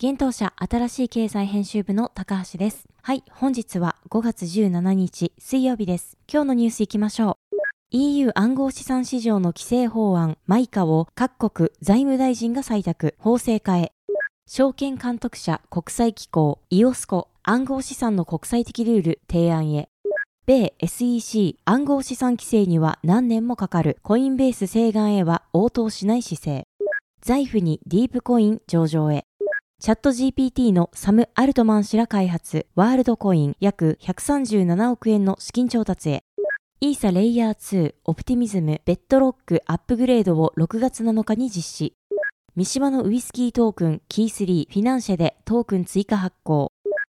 現当社新しい経済編集部の高橋です。はい、本日は5月17日水曜日です。今日のニュース行きましょう。EU 暗号資産市場の規制法案、マイカを各国財務大臣が採択、法制化へ。証券監督者国際機構、イオスコ、暗号資産の国際的ルール提案へ。米 SEC 暗号資産規制には何年もかかるコインベース請願へは応答しない姿勢。財布にディープコイン上場へ。チャット GPT のサム・アルトマン氏ら開発、ワールドコイン約137億円の資金調達へ。イーサレイヤー2、オプティミズム、ベッドロックアップグレードを6月7日に実施。三島のウイスキートークン、キー3、フィナンシェでトークン追加発行。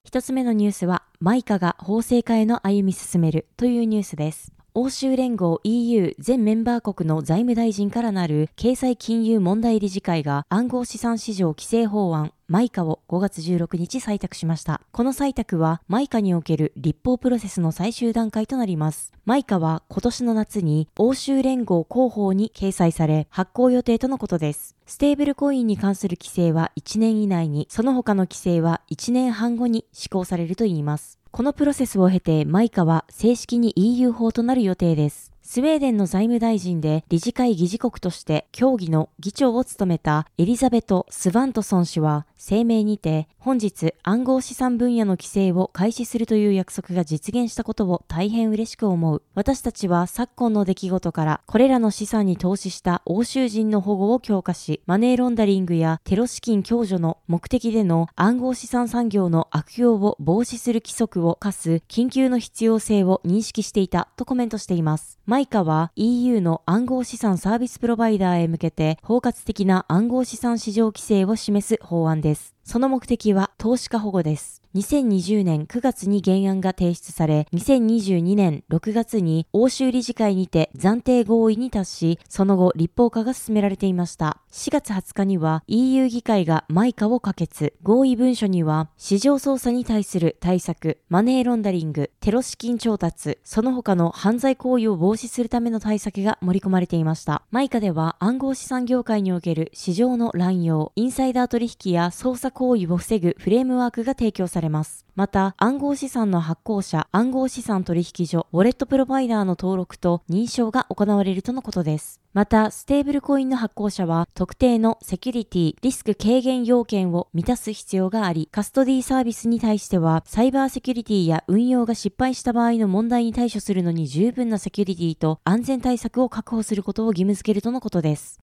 一つ目のニュースは、マイカが法制化への歩み進めるというニュースです。欧州連合 EU 全メンバー国の財務大臣からなる経済金融問題理事会が暗号資産市場規制法案マイカを5月16日採択しました。この採択はマイカにおける立法プロセスの最終段階となります。マイカは今年の夏に欧州連合広報に掲載され発行予定とのことです。ステーブルコインに関する規制は1年以内に、その他の規制は1年半後に施行されるといいます。このプロセスを経てマイカは正式に EU 法となる予定です。スウェーデンの財務大臣で理事会議事国として協議の議長を務めたエリザベト・スヴァントソン氏は声明にて本日暗号資産分野の規制を開始するという約束が実現したことを大変嬉しく思う。私たちは昨今の出来事からこれらの資産に投資した欧州人の保護を強化し、マネーロンダリングやテロ資金共助の目的での暗号資産産業の悪用を防止する規則を課す緊急の必要性を認識していたとコメントしています。マイカは EU の暗号資産サービスプロバイダーへ向けて包括的な暗号資産市場規制を示す法案です。その目的は投資家保護です。2020年9月に原案が提出され、2022年6月に欧州理事会にて暫定合意に達し、その後立法化が進められていました。4月20日には EU 議会がマイカを可決。合意文書には、市場操作に対する対策、マネーロンダリング、テロ資金調達、その他の犯罪行為を防止するための対策が盛り込まれていました。マイカでは暗号資産業界における市場の乱用、インサイダー取引や操作行為を防ぐフレームワークが提供されされます。また、暗号資産の発行者、暗号資産取引所、ウォレットプロバイダーの登録と認証が行われるとのことです。また、ステーブルコインの発行者は、特定のセキュリティ、リスク軽減要件を満たす必要があり、カストディサービスに対しては、サイバーセキュリティや運用が失敗した場合の問題に対処するのに十分なセキュリティと安全対策を確保することを義務付けるとのことです。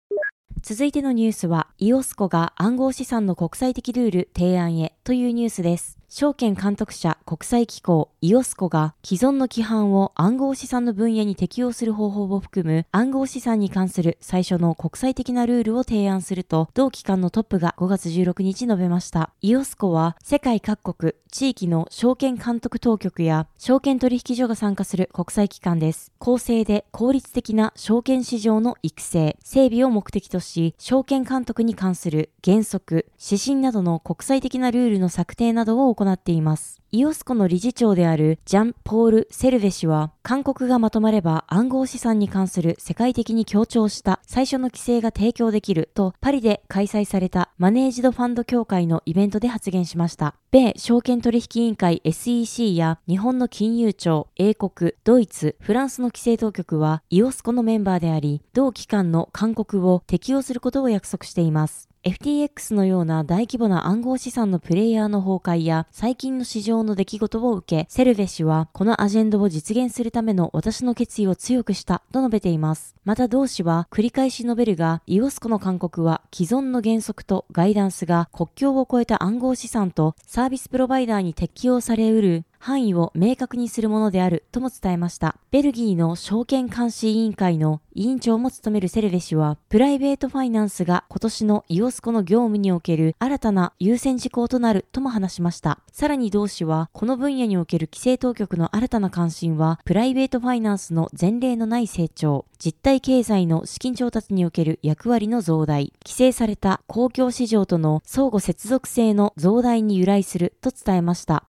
続いてのニュースは、イオスコが暗号資産の国際的ルール提案へというニュースです。証券監督者国際機構イオスコが既存の規範を暗号資産の分野に適用する方法を含む暗号資産に関する最初の国際的なルールを提案すると同機関のトップが5月16日述べました。イオスコは世界各国、地域の証券監督当局や証券取引所が参加する国際機関です。公正で効率的な証券市場の育成、整備を目的とし、証券監督に関する原則、指針などの国際的なルールの策定などを行行っています。イオスコの理事長であるジャン・ポール・セルベ氏は、勧告がまとまれば暗号資産に関する世界的に強調した最初の規制が提供できるとパリで開催されたマネージドファンド協会のイベントで発言しました。米証券取引委員会 SEC や日本の金融庁、英国、ドイツ、フランスの規制当局はイオスコのメンバーであり、同機関の勧告を適用することを約束しています。FTX のような大規模な暗号資産のプレイヤーの崩壊や最近の市場の出来事を受け、セルベ氏はこのアジェンダを実現するための私の決意を強くしたと述べています。また同氏は繰り返し述べるが、 IOSCOの勧告は既存の原則とガイダンスが国境を越えた暗号資産とサービスプロバイダーに適用されうる範囲を明確にするものであるとも伝えました。ベルギーの証券監視委員会の委員長も務めるセルベ氏は、プライベートファイナンスが今年の IOSCOの業務における新たな優先事項となるとも話しました。さらに同氏は、この分野における規制当局の新たな関心は、プライベートファイナンスの前例のない成長、実体経済の資金調達における役割の増大、規制された公共市場との相互接続性の増大に由来すると伝えました。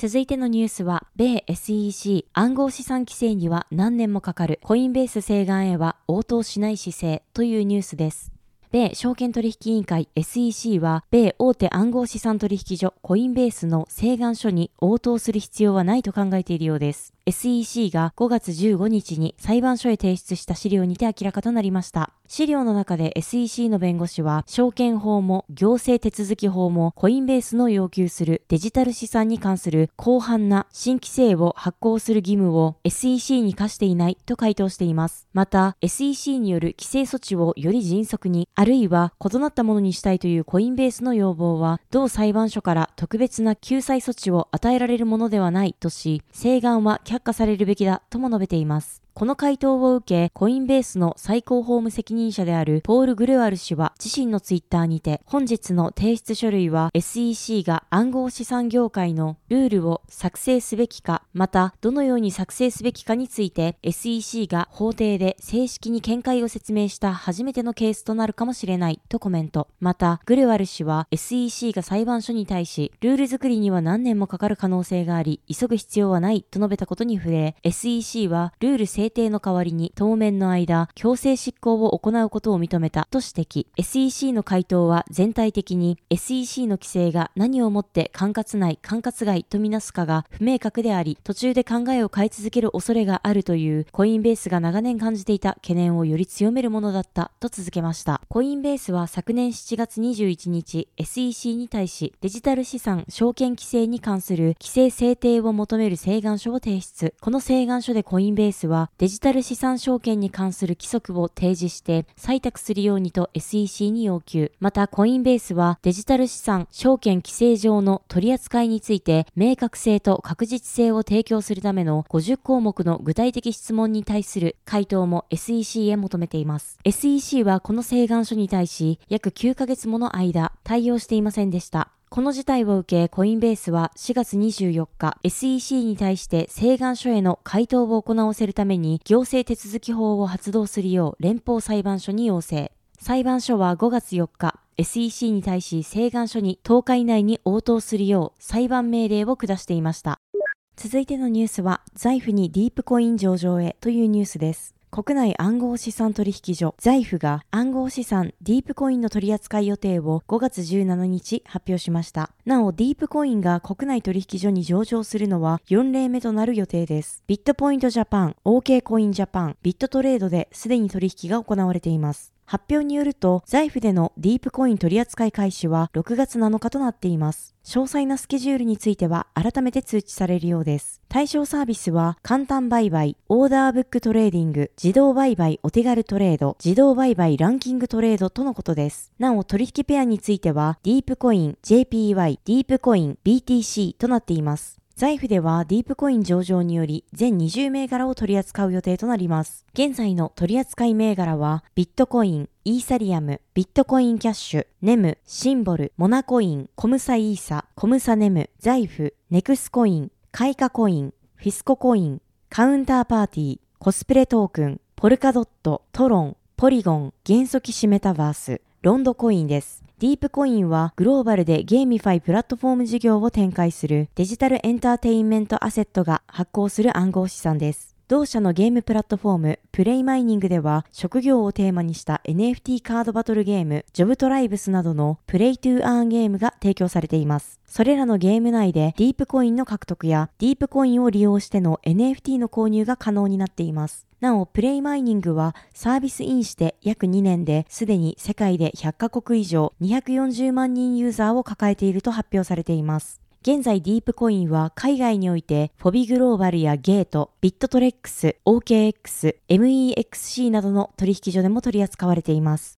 続いてのニュースは、米 SEC 暗号資産規制には何年もかかるコインベース請願へは応答しない姿勢というニュースです。米証券取引委員会 SEC は、米大手暗号資産取引所コインベースの請願書に応答する必要はないと考えているようです。SEC が5月15日に裁判所へ提出した資料にて明らかとなりました。資料の中で SEC の弁護士は、証券法も行政手続き法もコインベースの要求するデジタル資産に関する広範な新規制を発行する義務を SEC に課していないと回答しています。また、SEC による規制措置をより迅速に、あるいは異なったものにしたいというコインベースの要望は、同裁判所から特別な救済措置を与えられるものではないとし、請願は却下されるべきだとも述べています。この回答を受け、コインベースの最高法務責任者であるポール・グレワル氏は自身のツイッターにて、本日の提出書類は SEC が暗号資産業界のルールを作成すべきか、またどのように作成すべきかについて SEC が法廷で正式に見解を説明した初めてのケースとなるかもしれないとコメント。また、グレワル氏は SEC が裁判所に対し、ルール作りには何年もかかる可能性があり、急ぐ必要はないと述べたことに触れ、SEC はルール制定の代わりに当面の間、強制執行を行うことを認めたと指摘。SEC の回答は全体的に SEC の規制が何をもって管轄内、管轄外とみなすかが不明確であり、途中で考えを変え続ける恐れがあるというコインベースが長年感じていた懸念をより強めるものだったと続けました。コインベースは昨年7月21日、SEC に対しデジタル資産証券規制に関する規制制定を求める請願書を提出。この請願書でコインベースはデジタル資産証券に関する規則を提示して採択するようにと SEC に要求。また、コインベースはデジタル資産証券規制上の取り扱いについて明確性と確実性を提供するための50項目の具体的質問に対する回答も SEC へ求めています。SEC はこの請願書に対し約9ヶ月もの間対応していませんでした。この事態を受け、コインベースは4月24日、SEC に対して請願書への回答を行わせるために行政手続き法を発動するよう連邦裁判所に要請。裁判所は5月4日、SEC に対し請願書に10日以内に応答するよう裁判命令を下していました。続いてのニュースは、財布にディープコイン上場へというニュースです。国内暗号資産取引所財布が暗号資産ディープコインの取扱い予定を5月17日発表しました。なお、ディープコインが国内取引所に上場するのは4例目となる予定です。ビットポイントジャパン、OK コインジャパン、ビットトレードですでに取引が行われています。発表によると、財布でのディープコイン取扱い開始は6月7日となっています。詳細なスケジュールについては改めて通知されるようです。対象サービスは簡単売買、オーダーブックトレーディング、自動売買お手軽トレード、自動売買ランキングトレードとのことです。なお取引ペアについてはディープコイン、JPY、ディープコイン、BTC となっています。 Zaifではディープコイン上場により全20銘柄を取り扱う予定となります。現在の取扱い銘柄はビットコイン、イーサリアム、ビットコインキャッシュ、ネム、シンボル、モナコイン、コムサイーサ、コムサネム、 Zaif、ネクスコイン、カイカコイン、フィスココイン、カウンターパーティー、コスプレトークン、ポルカドット、トロン、ポリゴン、元素騎士メタバース、ロンドコインです。ディープコインはグローバルで GameFi プラットフォーム事業を展開するデジタルエンターテインメントアセットが発行する暗号資産です。同社のゲームプラットフォーム、 PlayMiningでは、職業をテーマにした NFT カードバトルゲーム、ジョブトライブスなどの Play to Earn ゲームが提供されています。それらのゲーム内でディープコインの獲得やディープコインを利用しての NFT の購入が可能になっています。なお、 PlayMining はサービスインして約2年ですでに世界で100カ国以上240万人ユーザーを抱えていると発表されています。現在ディープコインは海外において Huobi Globalや Gate、Bittrex、OKX、MEXC などの取引所でも取り扱われています。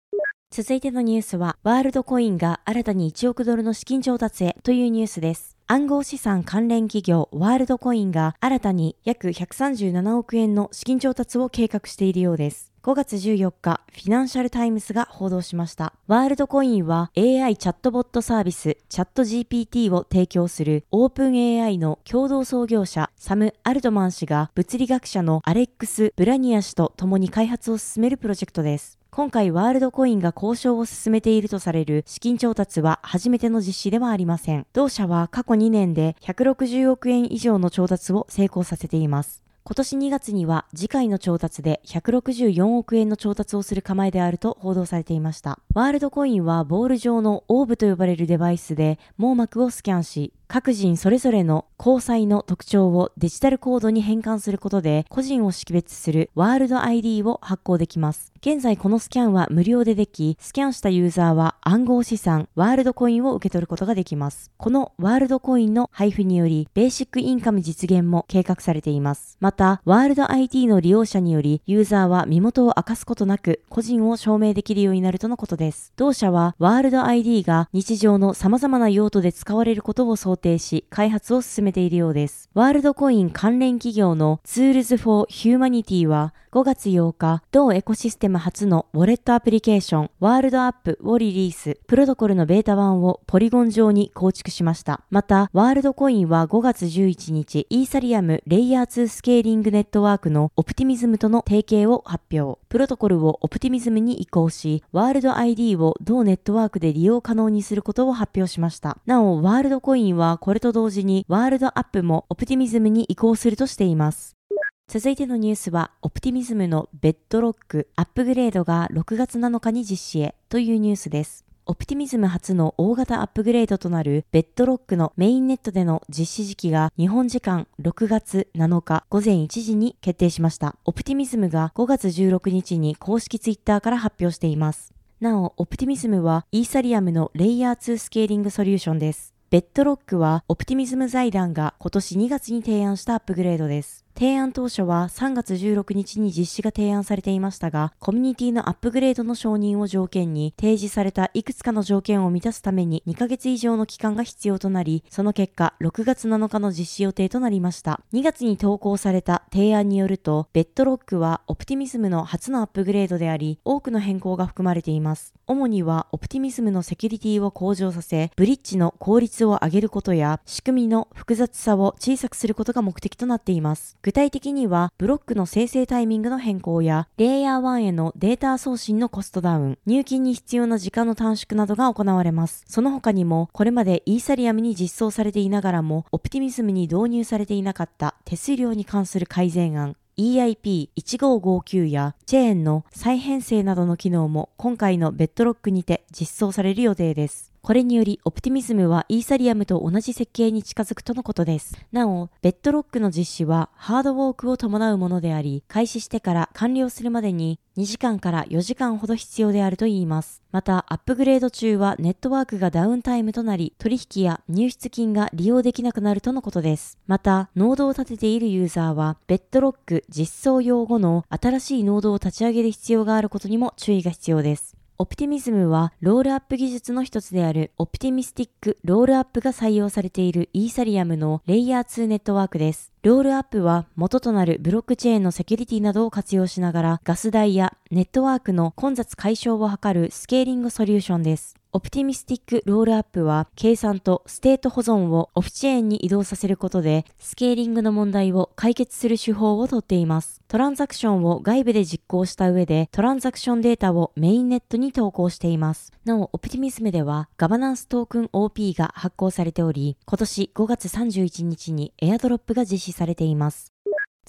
続いてのニュースは、 Worldcoinが新たに1億ドルの資金調達へというニュースです。暗号資産関連企業 Worldcoin が新たに約137億円の資金調達を計画しているようです。5月14日、 Financial Times が報道しました。 Worldcoinは AI チャットボットサービスチャット GPT を提供するオープン AI の共同創業者サム・アルトマン氏が物理学者のアレックス・ブラニア氏と共に開発を進めるプロジェクトです。今回ワールドコインが交渉を進めているとされる資金調達は初めての実施ではありません。同社は過去2年で160億円以上の調達を成功させています。今年2月には次回の調達で164億円の調達をする構えであると報道されていました。ワールドコインはボール状のオーブと呼ばれるデバイスで網膜をスキャンし、各人それぞれの交際の特徴をデジタルコードに変換することで個人を識別するワールド ID を発行できます。現在このスキャンは無料ででき、スキャンしたユーザーは暗号資産ワールドコインを受け取ることができます。このワールドコインの配布により、ベーシックインカム実現も計画されています。また、ワールド ID の利用者により、ユーザーは身元を明かすことなく、個人を証明できるようになるとのことです。同社は、ワールド ID が日常の様々な用途で使われることを想定定し、開発を進めているようです。ワールドコイン関連企業の Tools for Humanity は5月8日、同エコシステム初のウォレットアプリケーションワールドアップをリリース、プロトコルのベータ版をポリゴン上に構築しました。また、ワールドコインは5月11日、イーサリアムレイヤー2スケーリングネットワークのオプティミズムとの提携を発表。プロトコルをオプティミズムに移行し、ワールド ID を同ネットワークで利用可能にすることを発表しました。なお、ワールドコインはこれと同時にワールドアップもオプティミズムに移行するとしています。続いてのニュースは、オプティミズムのベッドロックアップグレードが6月7日に実施へというニュースです。オプティミズム初の大型アップグレードとなるベッドロックのメインネットでの実施時期が日本時間6月7日午前1時に決定しました。オプティミズムが5月16日に公式ツイッターから発表しています。なお、オプティミズムはイーサリアムのレイヤー2スケーリングソリューションです。ベッドロックはオプティミズム財団が今年2月に提案したアップグレードです。提案当初は3月16日に実施が提案されていましたが、コミュニティのアップグレードの承認を条件に、提示されたいくつかの条件を満たすために2ヶ月以上の期間が必要となり、その結果、6月7日の実施予定となりました。2月に投稿された提案によると、ベッドロックはオプティミズムの初のアップグレードであり、多くの変更が含まれています。主には、オプティミズムのセキュリティを向上させ、ブリッジの効率を上げることや、仕組みの複雑さを小さくすることが目的となっています。具体的には、ブロックの生成タイミングの変更や、レイヤー1へのデータ送信のコストダウン、入金に必要な時間の短縮などが行われます。その他にも、これまでイーサリアムに実装されていながらも、オプティミズムに導入されていなかった手数料に関する改善案、EIP1559 やチェーンの再編成などの機能も今回のベッドロックにて実装される予定です。これにより、オプティミズムはイーサリアムと同じ設計に近づくとのことです。なお、ベッドロックの実施はハードウォークを伴うものであり、開始してから完了するまでに2時間から4時間ほど必要であるといいます。また、アップグレード中はネットワークがダウンタイムとなり、取引や入出金が利用できなくなるとのことです。また、ノードを立てているユーザーは、ベッドロック実装後の新しいノードを立ち上げる必要があることにも注意が必要です。オプティミズムはロールアップ技術の一つであるオプティミスティックロールアップが採用されているイーサリアムのレイヤー2ネットワークです。ロールアップは元となるブロックチェーンのセキュリティなどを活用しながらガス代やネットワークの混雑解消を図るスケーリングソリューションです。オプティミスティックロールアップは計算とステート保存をオフチェーンに移動させることでスケーリングの問題を解決する手法をとっています。トランザクションを外部で実行した上でトランザクションデータをメインネットに投稿しています。なお、オプティミズムではガバナンストークン OP が発行されており、今年5月31日にエアドロップが実施されています。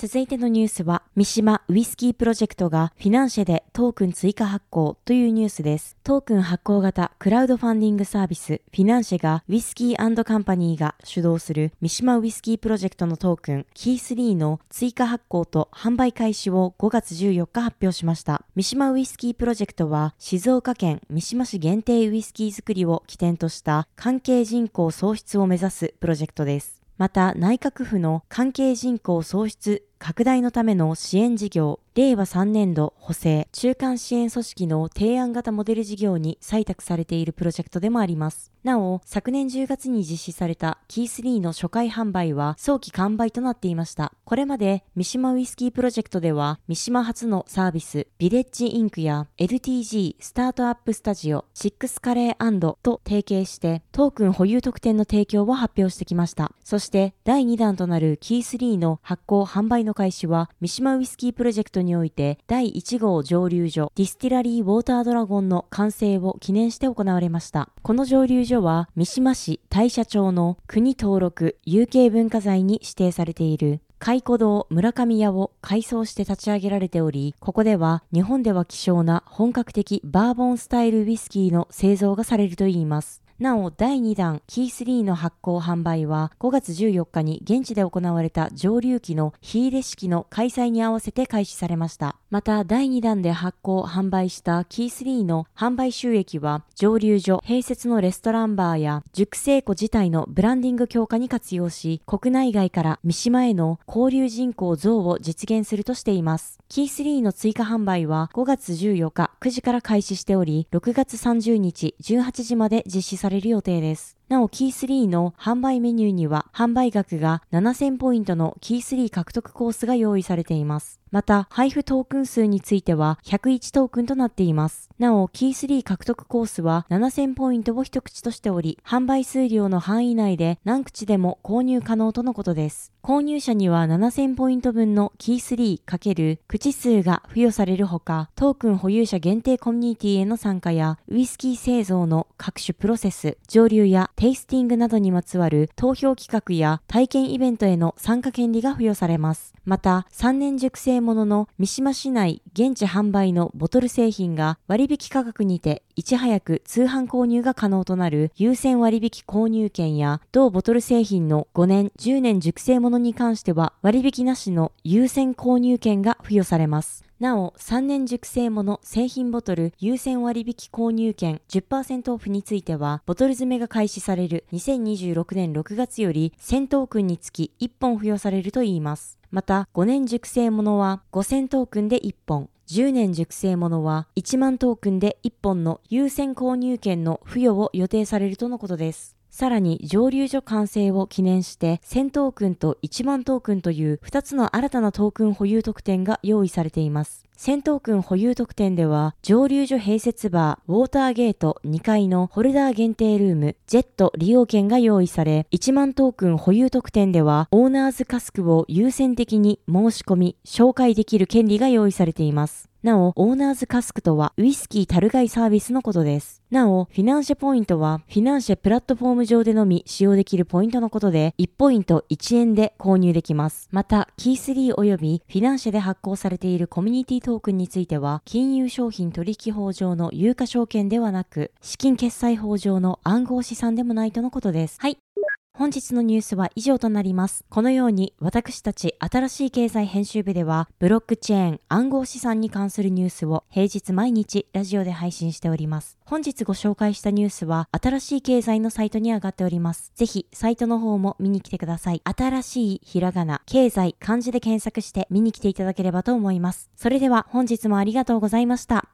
続いてのニュースは、三島ウイスキープロジェクトが FiNANCiEでトークン追加発行というニュースです。トークン発行型クラウドファンディングサービス FiNANCiE がウイスキーカンパニーが主導する三島ウイスキープロジェクトのトークンキー3の追加発行と販売開始を5月14日発表しました。三島ウイスキープロジェクトは静岡県三島市限定ウイスキー作りを起点とした関係人口創出を目指すプロジェクトです。また内閣府の関係人口創出拡大のための支援事業、令和3年度補正中間支援組織の提案型モデル事業に採択されているプロジェクトでもあります。なお、昨年10月に実施されたキー3の初回販売は早期完売となっていました。これまで三島ウイスキープロジェクトでは三島初のサービスビレッジインクや LTG スタートアップスタジオシックスカレーと提携してトークン保有特典の提供を発表してきました。そして第2弾となるキー3の発行販売のの開始は、三島ウイスキープロジェクトにおいて、第1号蒸留所、ディスティラリーウォータードラゴンの完成を記念して行われました。この蒸留所は、三島市大社町の国登録有形文化財に指定されている海古堂村上屋を改装して立ち上げられており、ここでは日本では希少な本格的バーボンスタイルウイスキーの製造がされるといいます。なお、第2弾、キー3の発行販売は、5月14日に現地で行われた上流期の火入れ式の開催に合わせて開始されました。また、第2弾で発行販売したキー3の販売収益は、上流所、併設のレストランバーや、熟成庫自体のブランディング強化に活用し、国内外から三島への交流人口増を実現するとしています。キー3の追加販売は5月14日9時から開始しており、6月30日18時まで実施されれる予定です。なお、キー3の販売メニューには、販売額が7000ポイントのキー3獲得コースが用意されています。また、配布トークン数については101トークンとなっています。なお、キー3獲得コースは7000ポイントを一口としており、販売数量の範囲内で何口でも購入可能とのことです。購入者には7000ポイント分のキー 3× 口数が付与されるほか、トークン保有者限定コミュニティへの参加や、ウイスキー製造の各種プロセス、上流やテイスティングなどにまつわる投票企画や体験イベントへの参加権利が付与されます。また、3年熟成ものの三島市内現地販売のボトル製品が割引価格にていち早く通販購入が可能となる優先割引購入券や同ボトル製品の5年、10年熟成ものに関しては割引なしの優先購入券が付与されます。なお、3年熟成もの製品ボトル優先割引購入券10%オフについては、ボトル詰めが開始される2026年6月より1000トークンにつき1本付与されるといいます。また、5年熟成ものは5000トークンで1本、10年熟成ものは1万トークンで1本の優先購入券の付与を予定されるとのことです。さらに蒸留所完成を記念して1000トークンと1万トークンという2つの新たなトークン保有特典が用意されています。1000トークン保有特典では、蒸留所併設バー、ウォーターゲート2階のホルダー限定ルーム、ジェット利用券が用意され、1万トークン保有特典では、オーナーズカスクを優先的に申し込み、紹介できる権利が用意されています。なお、オーナーズカスクとはウイスキー樽買いサービスのことです。なお、フィナンシェポイントはフィナンシェプラットフォーム上でのみ使用できるポイントのことで、1ポイント1円で購入できます。また、キー3及びフィナンシェで発行されているコミュニティトークンについては、金融商品取引法上の有価証券ではなく、資金決済法上の暗号資産でもないとのことです。はい。本日のニュースは以上となります。このように私たち新しい経済編集部ではブロックチェーン暗号資産に関するニュースを平日毎日ラジオで配信しております。本日ご紹介したニュースは新しい経済のサイトに上がっております。ぜひサイトの方も見に来てください。新しいひらがな、経済、漢字で検索して見に来ていただければと思います。それでは本日もありがとうございました。